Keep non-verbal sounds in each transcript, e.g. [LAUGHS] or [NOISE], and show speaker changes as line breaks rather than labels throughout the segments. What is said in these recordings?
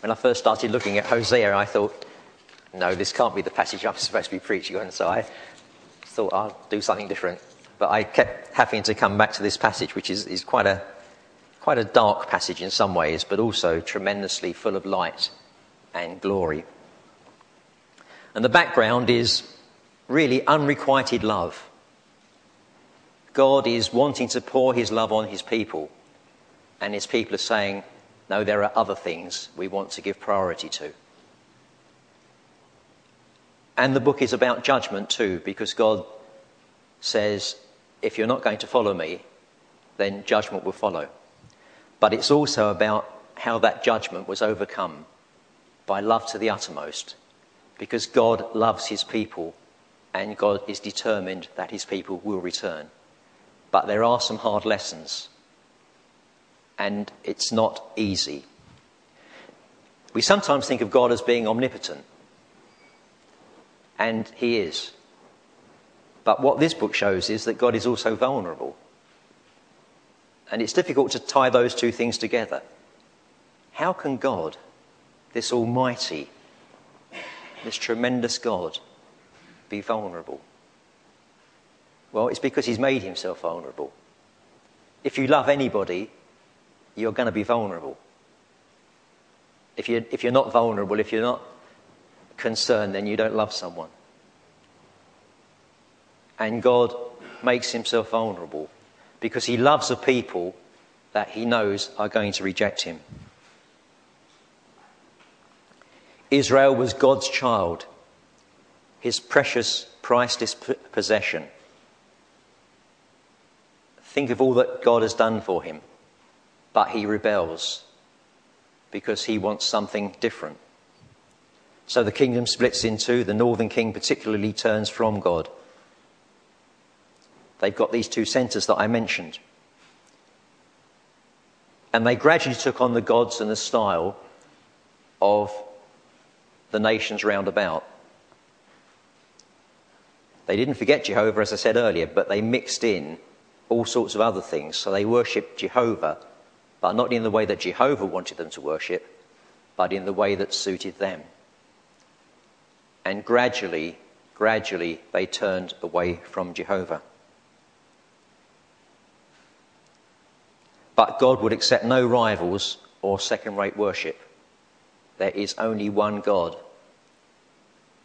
when I first started looking at Hosea, I thought, no, this can't be the passage I'm [LAUGHS] supposed to be preaching on. So I thought I'll do something different. But I kept having to come back to this passage, which is, is quite, a, quite a dark passage in some ways, but also tremendously full of light and glory. And the background is really unrequited love. God is wanting to pour his love on his people, and his people are saying, No, there are other things we want to give priority to. And the book is about judgment too, because God says, If you're not going to follow me, then judgment will follow. But it's also about how that judgment was overcome by love to the uttermost because God loves his people and God is determined that his people will return. But there are some hard lessons, and it's not easy. We sometimes think of God as being omnipotent, and he is. But what this book shows is that God is also vulnerable. And it's difficult to tie those two things together. How can God, this Almighty, this tremendous God be vulnerable? Well, it's because he's made himself vulnerable. If you love anybody, you're going to be vulnerable. If you're, if you're not vulnerable, if you're not concerned, then you don't love someone. And God makes himself vulnerable because he loves a people that he knows are going to reject him. Israel was God's child, his precious, priceless possession. Think of all that God has done for him, but he rebels because he wants something different. So the kingdom splits in two. The northern king, particularly, turns from God. They've got these two centres that I mentioned. And they gradually took on the gods and the style of the nations round about. They didn't forget Jehovah, as I said earlier, but they mixed in all sorts of other things. So they worshipped Jehovah, but not in the way that Jehovah wanted them to worship, but in the way that suited them. And gradually, gradually, they turned away from Jehovah. But God would accept no rivals or second rate worship. There is only one God,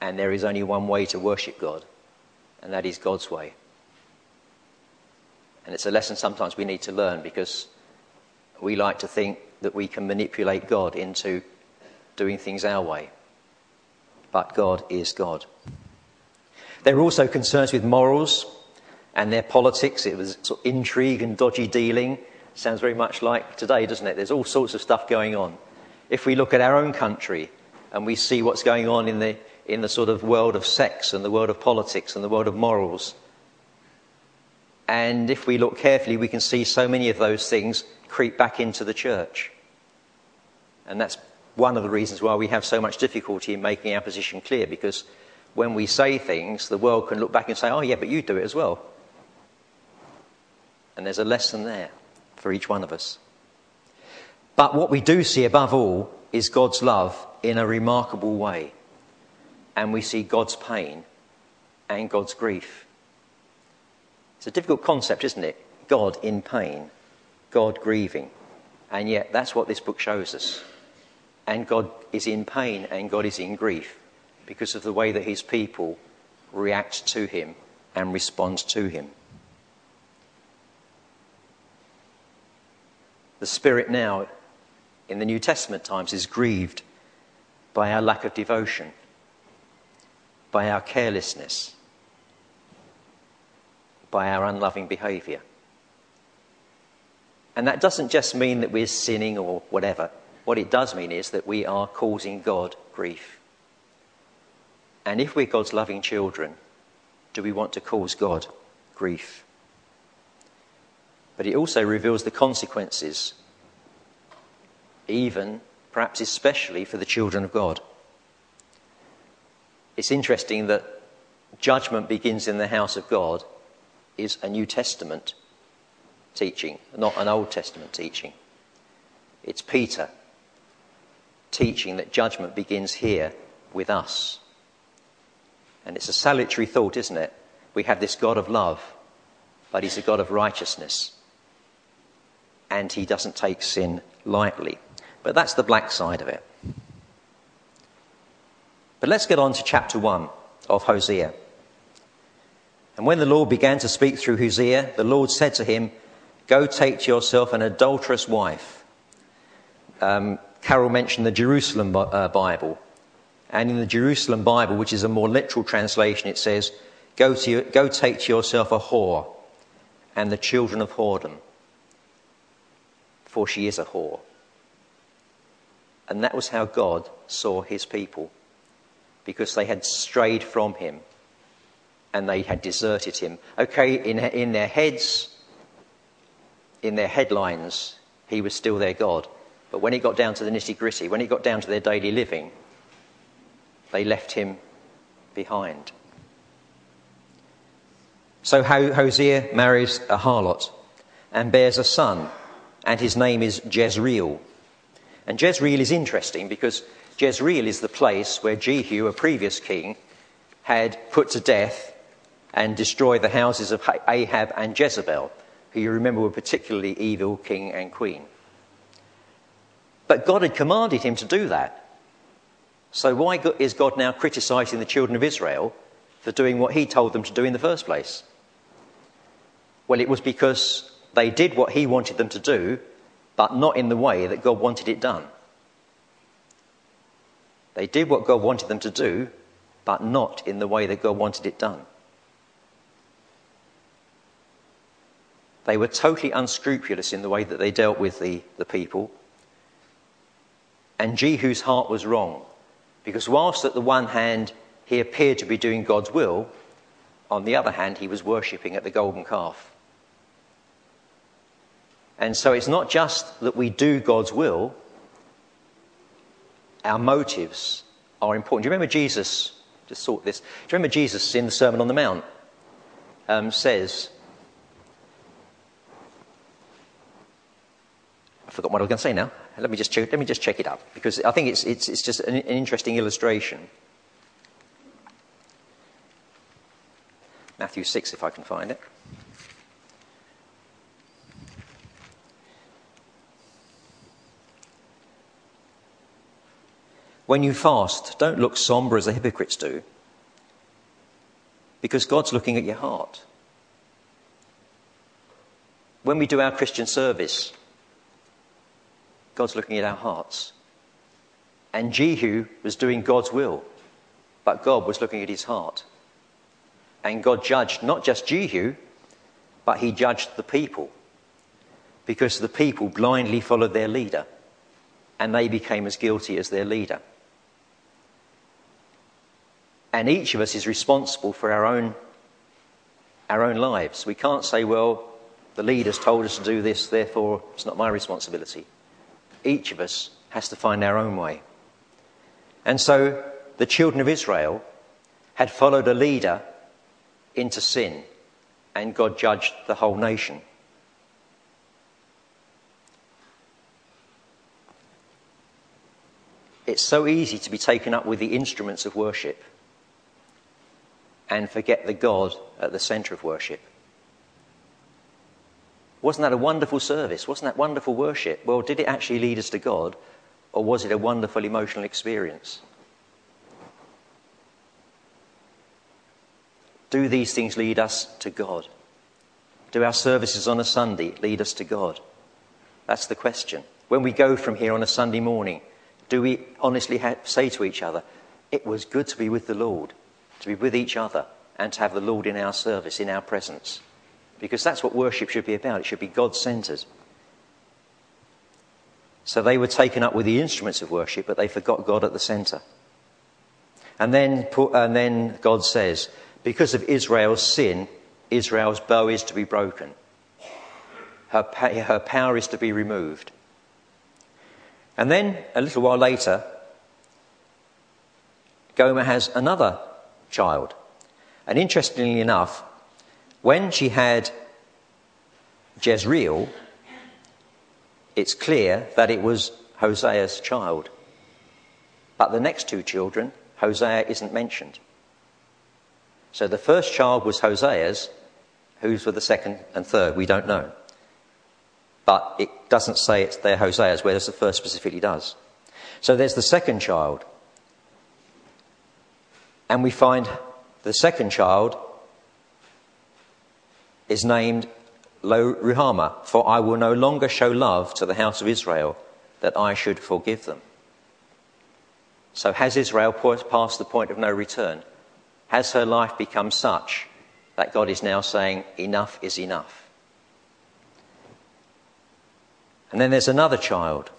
and there is only one way to worship God, and that is God's way. And it's a lesson sometimes we need to learn because we like to think that we can manipulate God into doing things our way. But God is God. There are also concerns with morals and their politics. It was sort of intrigue and dodgy dealing. Sounds very much like today, doesn't it? There's all sorts of stuff going on if we look at our own country and we see what's going on in the, in the sort of world of sex and the world of politics and the world of morals, and if we look carefully, we can see so many of those things creep back into the church. And that's one of the reasons why we have so much difficulty in making our position clear, because when we say things, the world can look back and say, oh, yeah, but you do it as well. And there's a lesson there for each one of us. But what we do see above all is God's love in a remarkable way. And we see God's pain and God's grief. It's a difficult concept, isn't it? God in pain, God grieving. And yet, that's what this book shows us. And God is in pain and God is in grief because of the way that his people react to him and respond to him. The Spirit now in the New Testament times is grieved by our lack of devotion, by our carelessness, by our unloving behaviour. And that doesn't just mean that we're sinning or whatever. What it does mean is that we are causing God grief. And if we're God's loving children, do we want to cause God grief? But it also reveals the consequences even, perhaps especially, for the children of God. It's interesting that judgment begins in the house of God is a New Testament teaching, not an Old Testament teaching. It's Peter teaching that judgment begins here with us. And it's a salutary thought, isn't it? We have this God of love, but he's a God of righteousness. And he doesn't take sin lightly. But that's the black side of it. But let's get on to chapter 1 of Hosea. And when the Lord began to speak through Hosea, the Lord said to him, Go take to yourself an adulterous wife. Um, Carol mentioned the Jerusalem uh, Bible. And in the Jerusalem Bible, which is a more literal translation, it says, Go, to go take to yourself a whore and the children of whoredom, for she is a whore. And that was how God saw his people, because they had strayed from him and they had deserted him. Okay, in, in their heads, in their headlines, he was still their God. But when it got down to the nitty gritty, when it got down to their daily living, they left him behind. So Hosea marries a harlot and bears a son, and his name is Jezreel. And Jezreel is interesting because Jezreel is the place where Jehu, a previous king, had put to death and destroyed the houses of Ahab and Jezebel, who you remember were particularly evil king and queen. But God had commanded him to do that. So why is God now criticizing the children of Israel for doing what he told them to do in the first place? Well, it was because they did what he wanted them to do, but not in the way that God wanted it done. They did what God wanted them to do, but not in the way that God wanted it done. They were totally unscrupulous in the way that they dealt with the, the people. And Jehu's heart was wrong. Because whilst at the one hand he appeared to be doing God's will, on the other hand he was worshipping at the golden calf. And so it's not just that we do God's will, our motives are important. Do you remember Jesus? Just thought this. Do you remember Jesus in the Sermon on the Mount um, says, I forgot what I was going to say now. Let me just check, let me just check it up because I think it's, it's, it's just an, an interesting illustration. Matthew 6, if I can find it. When you fast, don't look somber as the hypocrites do, because God's looking at your heart. When we do our Christian service, God's looking at our hearts. And Jehu was doing God's will, but God was looking at his heart. And God judged not just Jehu, but he judged the people, because the people blindly followed their leader, and they became as guilty as their leader. And each of us is responsible for our own, our own lives. We can't say, well, the leaders told us to do this, therefore it's not my responsibility. Each of us has to find our own way. And so the children of Israel had followed a leader into sin, and God judged the whole nation. It's so easy to be taken up with the instruments of worship and forget the God at the center of worship. Wasn't that a wonderful service? Wasn't that wonderful worship? Well, did it actually lead us to God, or was it a wonderful emotional experience? Do these things lead us to God? Do our services on a Sunday lead us to God? That's the question. When we go from here on a Sunday morning, do we honestly say to each other, It was good to be with the Lord? to be with each other, and to have the Lord in our service, in our presence. Because that's what worship should be about. It should be God centered. So they were taken up with the instruments of worship, but they forgot God at the center. And then, and then God says, because of Israel's sin, Israel's bow is to be broken. Her, her power is to be removed. And then, a little while later, Gomer has another child. And interestingly enough, when she had Jezreel, it's clear that it was Hosea's child. But the next two children, Hosea isn't mentioned. So the first child was Hosea's. Whose were the second and third? We don't know. But it doesn't say it's their Hosea's, whereas the first specifically does. So there's the second child. And we find the second child is named Lo Ruhamah, for I will no longer show love to the house of Israel, that I should forgive them. So has Israel passed the point of no return? Has her life become such that God is now saying, enough is enough? And then there's another child.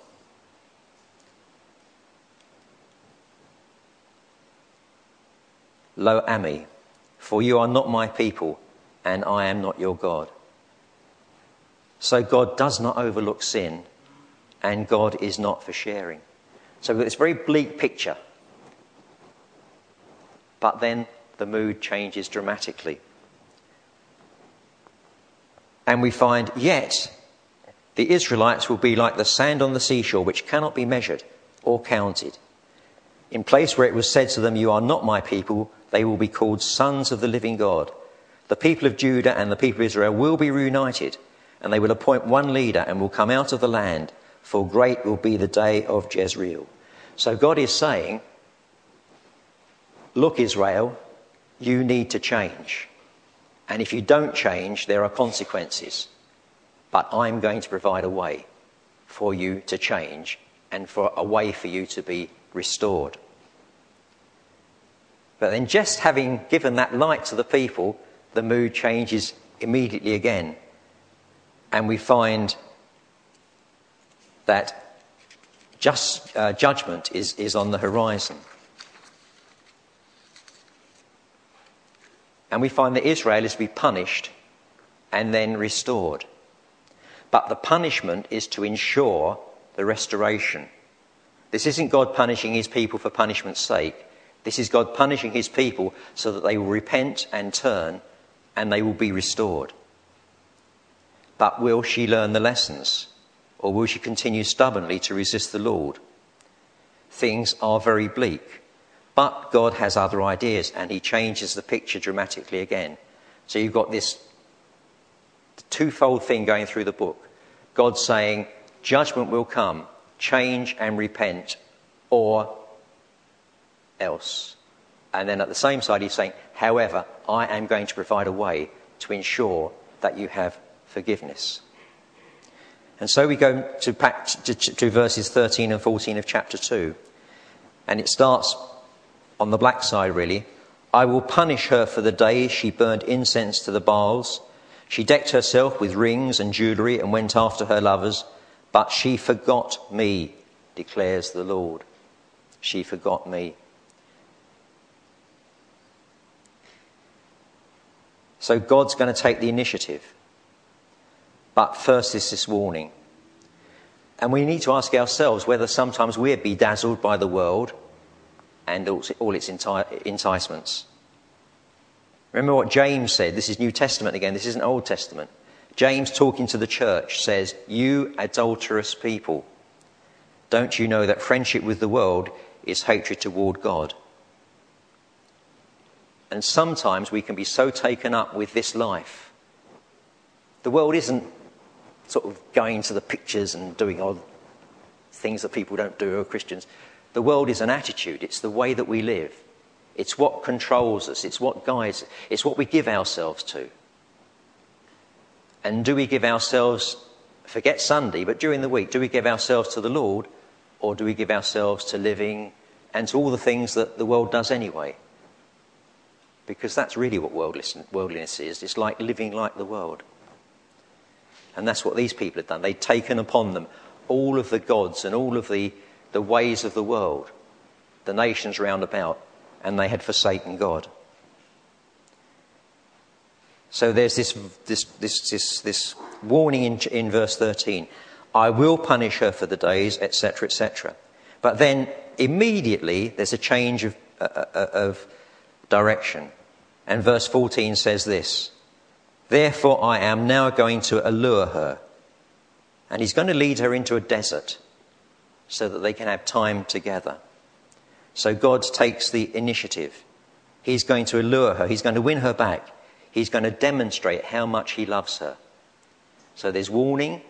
Lo Ami, for you are not my people, and I am not your God. So God does not overlook sin, and God is not for sharing. So we've got this very bleak picture. But then the mood changes dramatically. And we find, yet, the Israelites will be like the sand on the seashore, which cannot be measured or counted. In place where it was said to them, You are not my people, they will be called sons of the living God. The people of Judah and the people of Israel will be reunited, and they will appoint one leader and will come out of the land, for great will be the day of Jezreel. So God is saying, Look, Israel, you need to change. And if you don't change, there are consequences. But I'm going to provide a way for you to change and for a way for you to be restored. But then, just having given that light to the people, the mood changes immediately again. And we find that just, uh, judgment is, is on the horizon. And we find that Israel is to be punished and then restored. But the punishment is to ensure the restoration. This isn't God punishing his people for punishment's sake. This is God punishing his people so that they will repent and turn and they will be restored. But will she learn the lessons? Or will she continue stubbornly to resist the Lord? Things are very bleak. But God has other ideas and he changes the picture dramatically again. So you've got this twofold thing going through the book. God saying, judgment will come, change and repent, or else. And then at the same side, he's saying, however, I am going to provide a way to ensure that you have forgiveness. And so we go to, to, to verses 13 and 14 of chapter 2. And it starts on the black side, really. I will punish her for the day she burned incense to the Baals. She decked herself with rings and jewellery and went after her lovers, but she forgot me, declares the Lord. She forgot me. So God's going to take the initiative. But first is this warning. And we need to ask ourselves whether sometimes we're bedazzled by the world and all its enticements. Remember what James said. This is New Testament again, this isn't Old Testament. James, talking to the church, says, You adulterous people, don't you know that friendship with the world is hatred toward God? And sometimes we can be so taken up with this life. The world isn't sort of going to the pictures and doing odd things that people don't do who are Christians. The world is an attitude, it's the way that we live. It's what controls us, it's what guides us, it's what we give ourselves to. And do we give ourselves, forget Sunday, but during the week, do we give ourselves to the Lord or do we give ourselves to living and to all the things that the world does anyway? Because that's really what worldliness is. It's like living like the world. And that's what these people have done. They'd taken upon them all of the gods and all of the, the ways of the world, the nations round about, and they had forsaken God. So there's this, this, this, this, this warning in, in verse 13 I will punish her for the days, etc., etc. But then immediately there's a change of, uh, uh of direction. And verse 14 says this Therefore, I am now going to allure her. And he's going to lead her into a desert so that they can have time together. So God takes the initiative. He's going to allure her, he's going to win her back, he's going to demonstrate how much he loves her. So there's warning,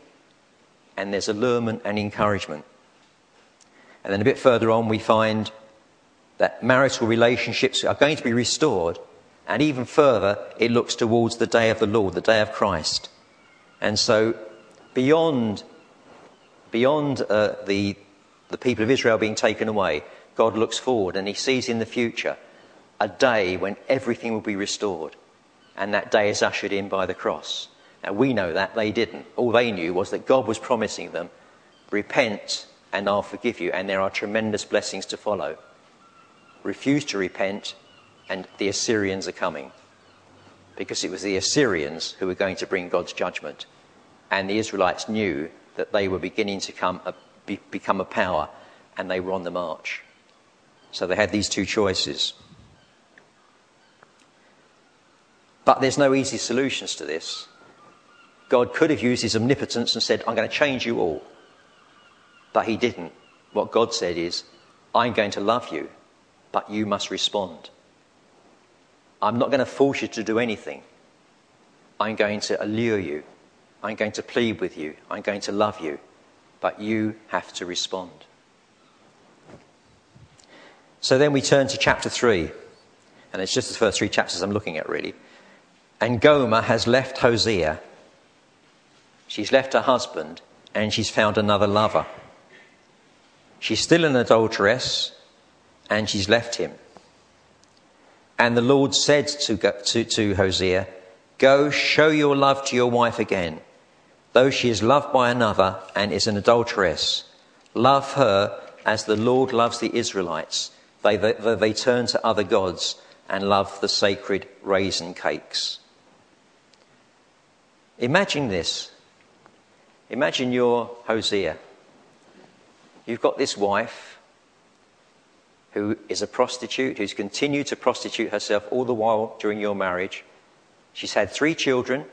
and there's allurement and encouragement. And then a bit further on, we find that marital relationships are going to be restored. And even further, it looks towards the day of the Lord, the day of Christ. And so, beyond, beyond uh, the, the people of Israel being taken away, God looks forward and he sees in the future a day when everything will be restored. And that day is ushered in by the cross. Now, we know that, they didn't. All they knew was that God was promising them, repent and I'll forgive you, and there are tremendous blessings to follow. Refuse to repent, and the Assyrians are coming. Because it was the Assyrians who were going to bring God's judgment. And the Israelites knew that they were beginning to come, uh, be, become a power, and they were on the march. So they had these two choices. But there's no easy solutions to this. God could have used his omnipotence and said, I'm going to change you all. But he didn't. What God said is, I'm going to love you, but you must respond. I'm not going to force you to do anything. I'm going to allure you. I'm going to plead with you. I'm going to love you. But you have to respond. So then we turn to chapter 3. And it's just the first three chapters I'm looking at, really. And Gomer has left Hosea. She's left her husband and she's found another lover. She's still an adulteress and she's left him. And the Lord said to, to, to Hosea, Go show your love to your wife again, though she is loved by another and is an adulteress. Love her as the Lord loves the Israelites. They, they, they turn to other gods and love the sacred raisin cakes. Imagine this. Imagine you're Hosea. You've got this wife who is a prostitute, who's continued to prostitute herself all the while during your marriage. She's had three children.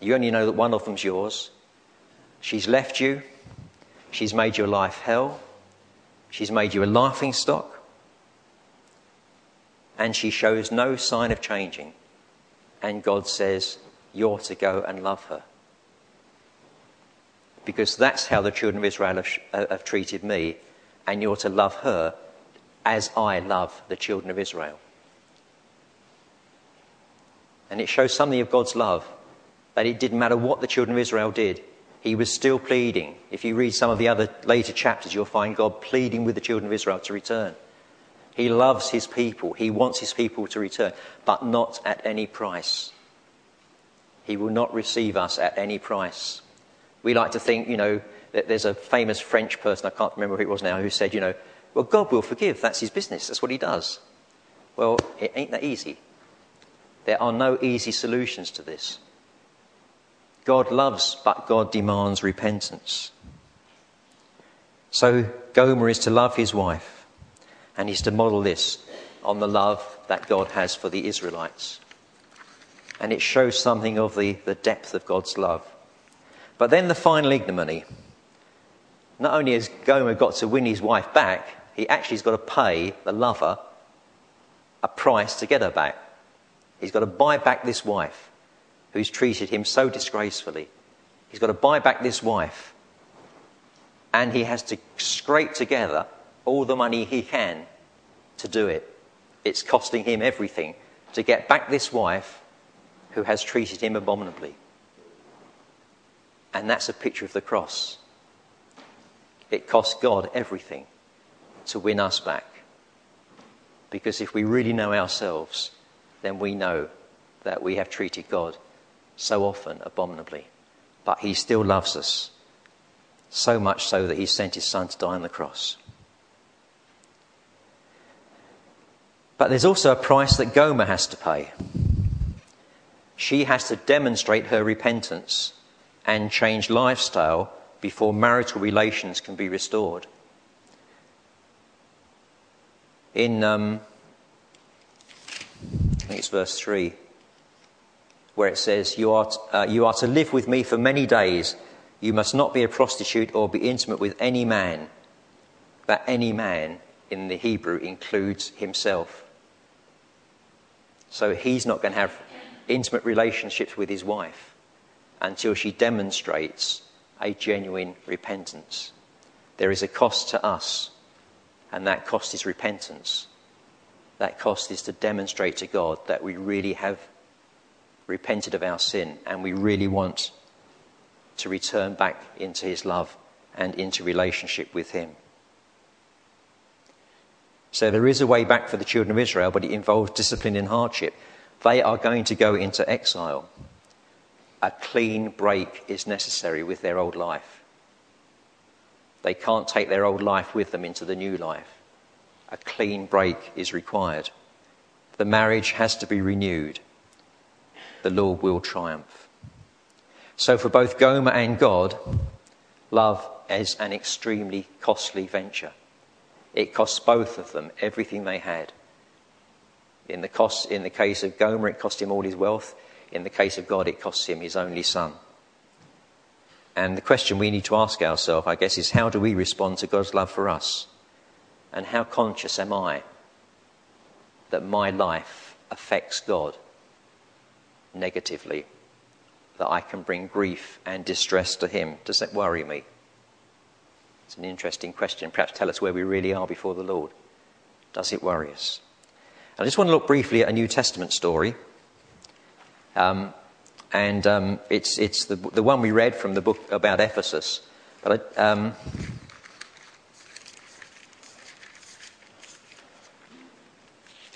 You only know that one of them's yours. She's left you. She's made your life hell. She's made you a laughing stock. And she shows no sign of changing. And God says, You're to go and love her because that's how the children of Israel have, have treated me, and you're to love her as I love the children of Israel. And it shows something of God's love that it didn't matter what the children of Israel did, he was still pleading. If you read some of the other later chapters, you'll find God pleading with the children of Israel to return. He loves his people, he wants his people to return, but not at any price. He will not receive us at any price. We like to think, you know, that there's a famous French person, I can't remember who it was now, who said, you know, well, God will forgive. That's his business. That's what he does. Well, it ain't that easy. There are no easy solutions to this. God loves, but God demands repentance. So Gomer is to love his wife, and he's to model this on the love that God has for the Israelites. And it shows something of the, the depth of God's love. But then the final ignominy. Not only has Gomer got to win his wife back, he actually has got to pay the lover a price to get her back. He's got to buy back this wife who's treated him so disgracefully. He's got to buy back this wife. And he has to scrape together all the money he can to do it. It's costing him everything to get back this wife who has treated him abominably. And that's a picture of the cross. It cost God everything to win us back. Because if we really know ourselves, then we know that we have treated God so often abominably. But He still loves us, so much so that He sent His Son to die on the cross. But there's also a price that Gomer has to pay. She has to demonstrate her repentance and change lifestyle before marital relations can be restored. In, um, I think it's verse 3, where it says, you are, uh, you are to live with me for many days. You must not be a prostitute or be intimate with any man. That any man in the Hebrew includes himself. So he's not going to have intimate relationships with his wife until she demonstrates a genuine repentance. There is a cost to us, and that cost is repentance. That cost is to demonstrate to God that we really have repented of our sin and we really want to return back into his love and into relationship with him. So there is a way back for the children of Israel, but it involves discipline and hardship. They are going to go into exile. A clean break is necessary with their old life. They can't take their old life with them into the new life. A clean break is required. The marriage has to be renewed. The Lord will triumph. So, for both Gomer and God, love is an extremely costly venture. It costs both of them everything they had. In the, cost, in the case of Gomer, it cost him all his wealth. In the case of God, it costs him his only son. And the question we need to ask ourselves, I guess, is how do we respond to God's love for us? And how conscious am I that my life affects God negatively? That I can bring grief and distress to Him? Does that worry me? It's an interesting question. Perhaps tell us where we really are before the Lord. Does it worry us? I just want to look briefly at a New Testament story. Um, and um, it's, it's the, the one we read from the book about Ephesus. But I, um,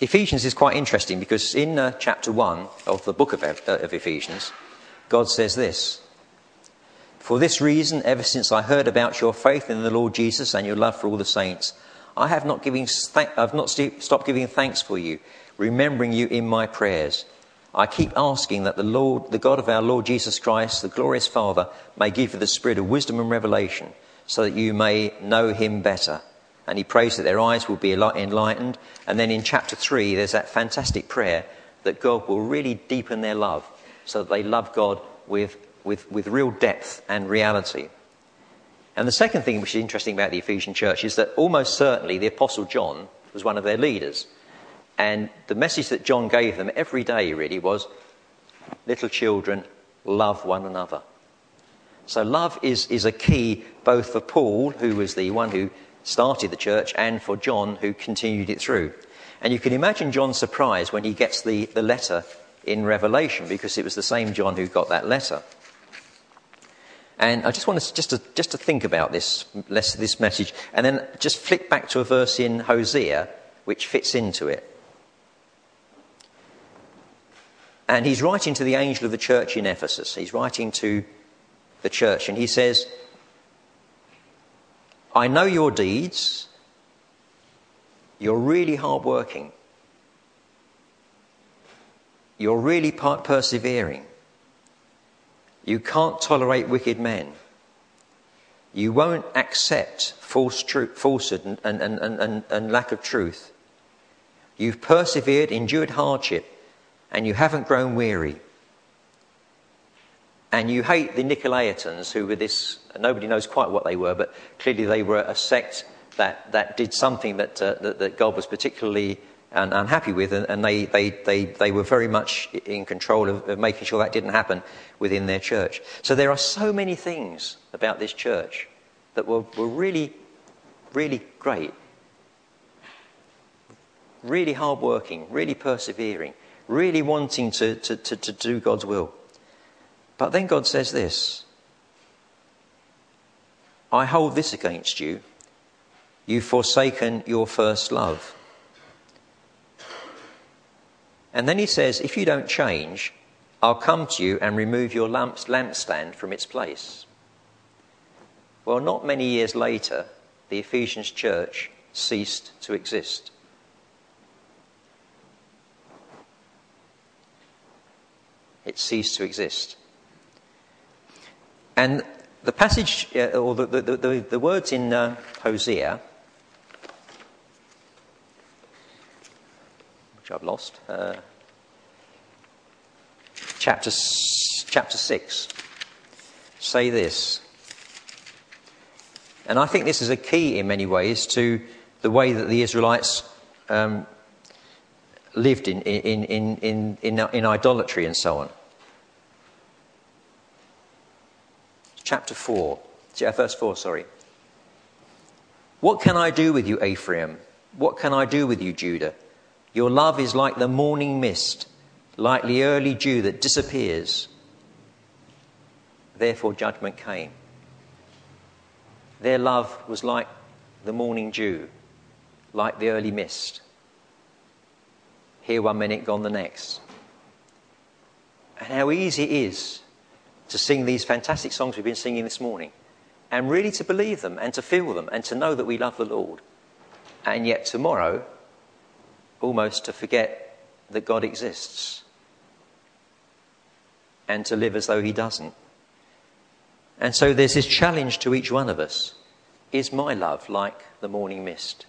Ephesians is quite interesting because in uh, chapter 1 of the book of, uh, of Ephesians, God says this For this reason, ever since I heard about your faith in the Lord Jesus and your love for all the saints, I have not, giving, I've not st- stopped giving thanks for you, remembering you in my prayers. I keep asking that the Lord, the God of our Lord Jesus Christ, the glorious Father, may give you the spirit of wisdom and revelation so that you may know him better. And he prays that their eyes will be enlightened. And then in chapter 3, there's that fantastic prayer that God will really deepen their love so that they love God with, with, with real depth and reality. And the second thing which is interesting about the Ephesian church is that almost certainly the Apostle John was one of their leaders. And the message that John gave them every day really was little children, love one another. So love is, is a key both for Paul, who was the one who started the church, and for John, who continued it through. And you can imagine John's surprise when he gets the, the letter in Revelation, because it was the same John who got that letter. And I just want to just to, just to think about this, this message, and then just flick back to a verse in Hosea which fits into it. And he's writing to the angel of the church in Ephesus. He's writing to the church, and he says, I know your deeds. You're really hardworking. You're really persevering. You can't tolerate wicked men. You won't accept false falsehood and, and, and, and, lack of truth. You've persevered, endured hardship, and you haven't grown weary. And you hate the Nicolaitans, who were this, nobody knows quite what they were, but clearly they were a sect that, that did something that, uh, that, that God was particularly and unhappy with, and they, they, they, they were very much in control of, of, making sure that didn't happen within their church. So there are so many things about this church that were, were really, really great. Really hardworking, really persevering, really wanting to, to, to, to do God's will. But then God says this I hold this against you. You've forsaken your first love. And then he says, If you don't change, I'll come to you and remove your lamp, lampstand from its place. Well, not many years later, the Ephesians church ceased to exist. It ceased to exist. And the passage, uh, or the, the, the, the, words in uh, Hosea, which I've lost. Uh, chapter, chapter 6 say this. And I think this is a key in many ways to the way that the Israelites um, lived in, in, in, in, in, in idolatry and so on. Chapter 4, verse 4, sorry. What can I do with you, Ephraim? What can I do with you, Judah? Your love is like the morning mist, like the early dew that disappears. Therefore, judgment came. Their love was like the morning dew, like the early mist. Here one minute, gone the next. And how easy it is to sing these fantastic songs we've been singing this morning and really to believe them and to feel them and to know that we love the Lord. And yet tomorrow, almost to forget that God exists and to live as though He doesn't. And so there's this challenge to each one of us Is my love like the morning mist?